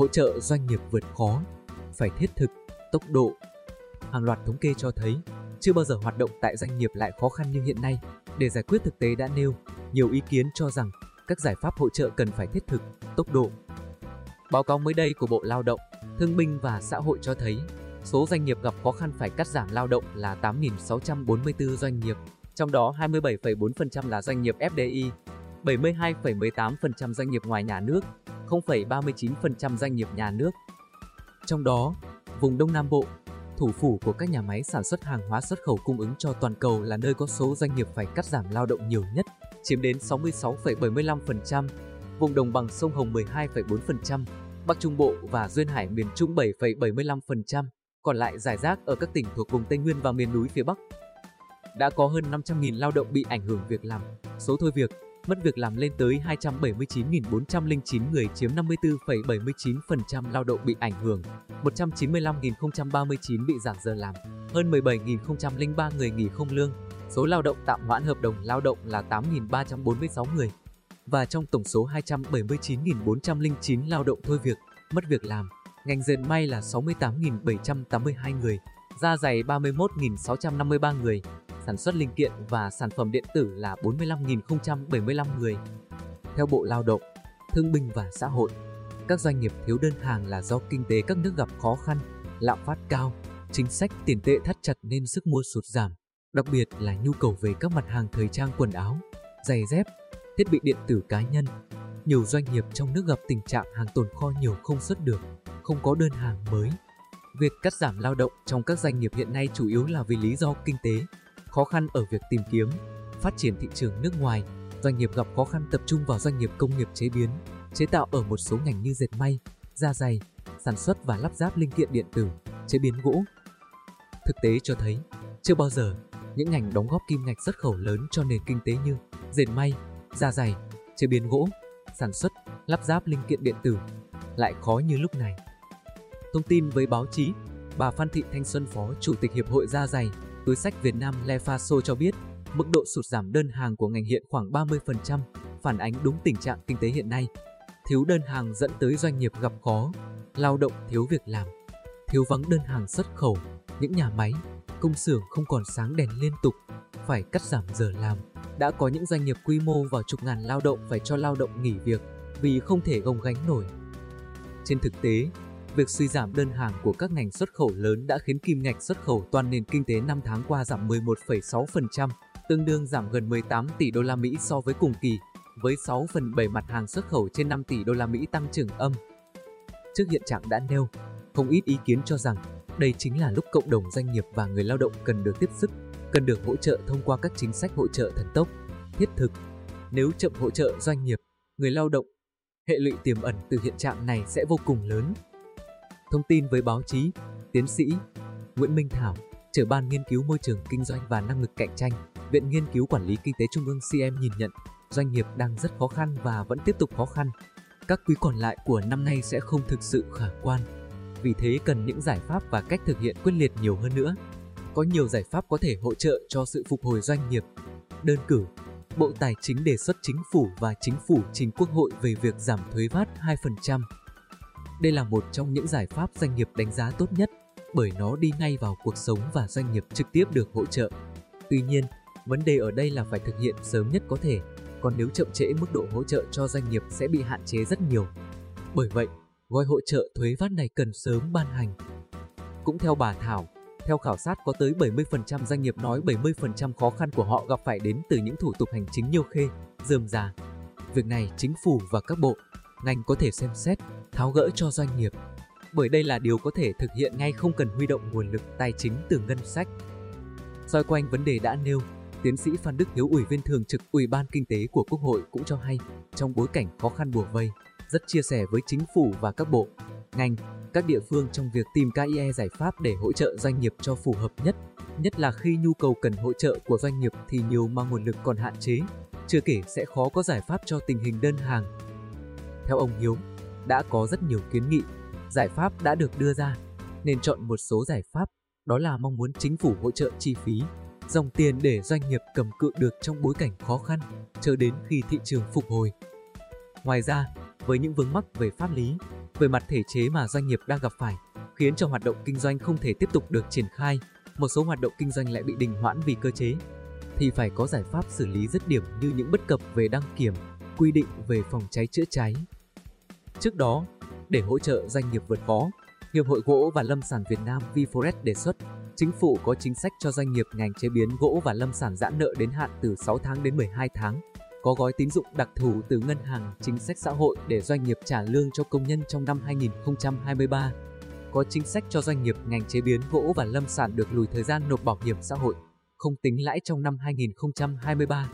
hỗ trợ doanh nghiệp vượt khó, phải thiết thực, tốc độ. Hàng loạt thống kê cho thấy, chưa bao giờ hoạt động tại doanh nghiệp lại khó khăn như hiện nay. Để giải quyết thực tế đã nêu, nhiều ý kiến cho rằng các giải pháp hỗ trợ cần phải thiết thực, tốc độ. Báo cáo mới đây của Bộ Lao động, Thương binh và Xã hội cho thấy, số doanh nghiệp gặp khó khăn phải cắt giảm lao động là 8.644 doanh nghiệp, trong đó 27,4% là doanh nghiệp FDI, 72,18% doanh nghiệp ngoài nhà nước, 0,39% doanh nghiệp nhà nước. Trong đó, vùng Đông Nam Bộ, thủ phủ của các nhà máy sản xuất hàng hóa xuất khẩu cung ứng cho toàn cầu là nơi có số doanh nghiệp phải cắt giảm lao động nhiều nhất, chiếm đến 66,75%, vùng đồng bằng sông Hồng 12,4%, Bắc Trung Bộ và Duyên Hải miền Trung 7,75%, còn lại giải rác ở các tỉnh thuộc vùng Tây Nguyên và miền núi phía Bắc. Đã có hơn 500.000 lao động bị ảnh hưởng việc làm, số thôi việc, mất việc làm lên tới 279.409 người chiếm 54,79% lao động bị ảnh hưởng, 195.039 bị giảm giờ làm, hơn 17.003 người nghỉ không lương, số lao động tạm hoãn hợp đồng lao động là 8.346 người. Và trong tổng số 279.409 lao động thôi việc, mất việc làm, ngành dệt may là 68.782 người, da dày 31.653 người, sản xuất linh kiện và sản phẩm điện tử là 45.075 người. Theo Bộ Lao động, Thương binh và Xã hội, các doanh nghiệp thiếu đơn hàng là do kinh tế các nước gặp khó khăn, lạm phát cao, chính sách tiền tệ thắt chặt nên sức mua sụt giảm, đặc biệt là nhu cầu về các mặt hàng thời trang quần áo, giày dép, thiết bị điện tử cá nhân. Nhiều doanh nghiệp trong nước gặp tình trạng hàng tồn kho nhiều không xuất được, không có đơn hàng mới. Việc cắt giảm lao động trong các doanh nghiệp hiện nay chủ yếu là vì lý do kinh tế, khó khăn ở việc tìm kiếm, phát triển thị trường nước ngoài, doanh nghiệp gặp khó khăn tập trung vào doanh nghiệp công nghiệp chế biến, chế tạo ở một số ngành như dệt may, da dày, sản xuất và lắp ráp linh kiện điện tử, chế biến gỗ. Thực tế cho thấy, chưa bao giờ những ngành đóng góp kim ngạch xuất khẩu lớn cho nền kinh tế như dệt may, da dày, chế biến gỗ, sản xuất, lắp ráp linh kiện điện tử lại khó như lúc này. Thông tin với báo chí, bà Phan Thị Thanh Xuân Phó Chủ tịch Hiệp hội Da dày, túi sách Việt Nam Lefaso cho biết, mức độ sụt giảm đơn hàng của ngành hiện khoảng 30%, phản ánh đúng tình trạng kinh tế hiện nay. Thiếu đơn hàng dẫn tới doanh nghiệp gặp khó, lao động thiếu việc làm, thiếu vắng đơn hàng xuất khẩu, những nhà máy, công xưởng không còn sáng đèn liên tục, phải cắt giảm giờ làm. Đã có những doanh nghiệp quy mô vào chục ngàn lao động phải cho lao động nghỉ việc vì không thể gồng gánh nổi. Trên thực tế, việc suy giảm đơn hàng của các ngành xuất khẩu lớn đã khiến kim ngạch xuất khẩu toàn nền kinh tế 5 tháng qua giảm 11,6%, tương đương giảm gần 18 tỷ đô la Mỹ so với cùng kỳ, với 6 phần 7 mặt hàng xuất khẩu trên 5 tỷ đô la Mỹ tăng trưởng âm. Trước hiện trạng đã nêu, không ít ý kiến cho rằng đây chính là lúc cộng đồng doanh nghiệp và người lao động cần được tiếp sức, cần được hỗ trợ thông qua các chính sách hỗ trợ thần tốc, thiết thực. Nếu chậm hỗ trợ doanh nghiệp, người lao động, hệ lụy tiềm ẩn từ hiện trạng này sẽ vô cùng lớn. Thông tin với báo chí, tiến sĩ Nguyễn Minh Thảo, trưởng ban nghiên cứu môi trường kinh doanh và năng lực cạnh tranh, Viện Nghiên cứu Quản lý Kinh tế Trung ương CM nhìn nhận, doanh nghiệp đang rất khó khăn và vẫn tiếp tục khó khăn. Các quý còn lại của năm nay sẽ không thực sự khả quan. Vì thế cần những giải pháp và cách thực hiện quyết liệt nhiều hơn nữa. Có nhiều giải pháp có thể hỗ trợ cho sự phục hồi doanh nghiệp. Đơn cử, Bộ Tài chính đề xuất chính phủ và chính phủ trình Quốc hội về việc giảm thuế VAT 2%. Đây là một trong những giải pháp doanh nghiệp đánh giá tốt nhất bởi nó đi ngay vào cuộc sống và doanh nghiệp trực tiếp được hỗ trợ. Tuy nhiên, vấn đề ở đây là phải thực hiện sớm nhất có thể, còn nếu chậm trễ mức độ hỗ trợ cho doanh nghiệp sẽ bị hạn chế rất nhiều. Bởi vậy, gói hỗ trợ thuế VAT này cần sớm ban hành. Cũng theo bà Thảo, theo khảo sát có tới 70% doanh nghiệp nói 70% khó khăn của họ gặp phải đến từ những thủ tục hành chính nhiều khê, dườm già. Việc này chính phủ và các bộ, ngành có thể xem xét, tháo gỡ cho doanh nghiệp. Bởi đây là điều có thể thực hiện ngay không cần huy động nguồn lực tài chính từ ngân sách. Xoay quanh vấn đề đã nêu, tiến sĩ Phan Đức Hiếu Ủy viên thường trực Ủy ban Kinh tế của Quốc hội cũng cho hay, trong bối cảnh khó khăn bùa vây, rất chia sẻ với chính phủ và các bộ, ngành, các địa phương trong việc tìm KIE giải pháp để hỗ trợ doanh nghiệp cho phù hợp nhất, nhất là khi nhu cầu cần hỗ trợ của doanh nghiệp thì nhiều mà nguồn lực còn hạn chế, chưa kể sẽ khó có giải pháp cho tình hình đơn hàng. Theo ông Hiếu, đã có rất nhiều kiến nghị, giải pháp đã được đưa ra, nên chọn một số giải pháp, đó là mong muốn chính phủ hỗ trợ chi phí, dòng tiền để doanh nghiệp cầm cự được trong bối cảnh khó khăn, chờ đến khi thị trường phục hồi. Ngoài ra, với những vướng mắc về pháp lý, về mặt thể chế mà doanh nghiệp đang gặp phải, khiến cho hoạt động kinh doanh không thể tiếp tục được triển khai, một số hoạt động kinh doanh lại bị đình hoãn vì cơ chế, thì phải có giải pháp xử lý dứt điểm như những bất cập về đăng kiểm, quy định về phòng cháy chữa cháy. Trước đó, để hỗ trợ doanh nghiệp vượt khó, Hiệp hội Gỗ và Lâm sản Việt Nam VForest đề xuất chính phủ có chính sách cho doanh nghiệp ngành chế biến gỗ và lâm sản giãn nợ đến hạn từ 6 tháng đến 12 tháng, có gói tín dụng đặc thù từ ngân hàng chính sách xã hội để doanh nghiệp trả lương cho công nhân trong năm 2023. Có chính sách cho doanh nghiệp ngành chế biến gỗ và lâm sản được lùi thời gian nộp bảo hiểm xã hội, không tính lãi trong năm 2023.